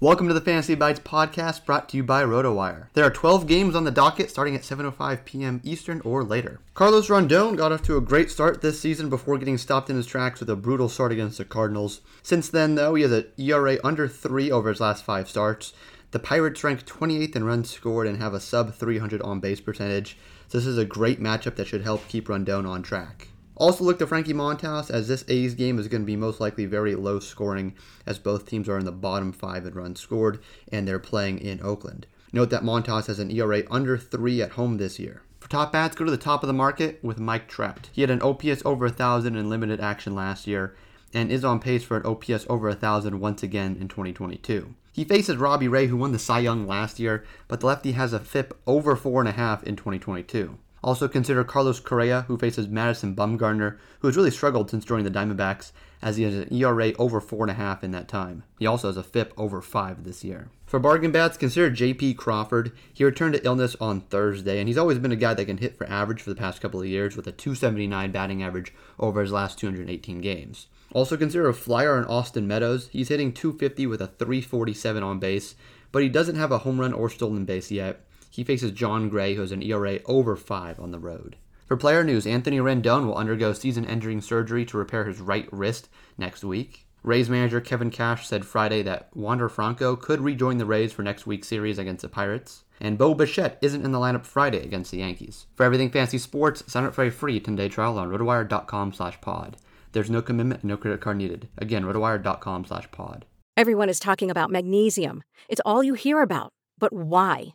Welcome to the Fantasy Bites podcast brought to you by RotoWire. There are 12 games on the docket starting at 7:05 p.m. Eastern or later. Carlos Rodon got off to a great start this season before getting stopped in his tracks with a brutal start against the Cardinals. Since then, though, he has an ERA under 3 over his last 5 starts. The Pirates rank 28th in runs scored and have a sub 300 on base percentage. So this is a great matchup that should help keep Rodon on track. Also look to Frankie Montas as this A's game is going to be most likely very low scoring as both teams are in the bottom five in runs scored and they're playing in Oakland. Note that Montas has an ERA under 3 at home this year. For top bats, go to the top of the market with Mike Trout. He had an OPS over 1,000 in limited action last year and is on pace for an OPS over 1,000 once again in 2022. He faces Robbie Ray, who won the Cy Young last year, but the lefty has a FIP over 4.5 in 2022. Also consider Carlos Correa, who faces Madison Bumgarner, who has really struggled since joining the Diamondbacks, as he has an ERA over 4.5 in that time. He also has a FIP over 5 this year. For bargain bats, consider J.P. Crawford. He returned to illness on Thursday, and he's always been a guy that can hit for average for the past couple of years with a 279 batting average over his last 218 games. Also consider a flyer in Austin Meadows. He's hitting 250 with a 347 on base, but he doesn't have a home run or stolen base yet. He faces Jon Gray, who has an ERA over 5 on the road. For player news, Anthony Rendon will undergo season ending surgery to repair his right wrist next week. Rays manager Kevin Cash said Friday that Wander Franco could rejoin the Rays for next week's series against the Pirates. And Bo Bichette isn't in the lineup Friday against the Yankees. For everything fantasy sports, sign up for a free 10-day trial on rotowire.com slash pod. There's no commitment no credit card needed. Again, rotowire.com slash pod. Everyone is talking about magnesium. It's all you hear about. But why?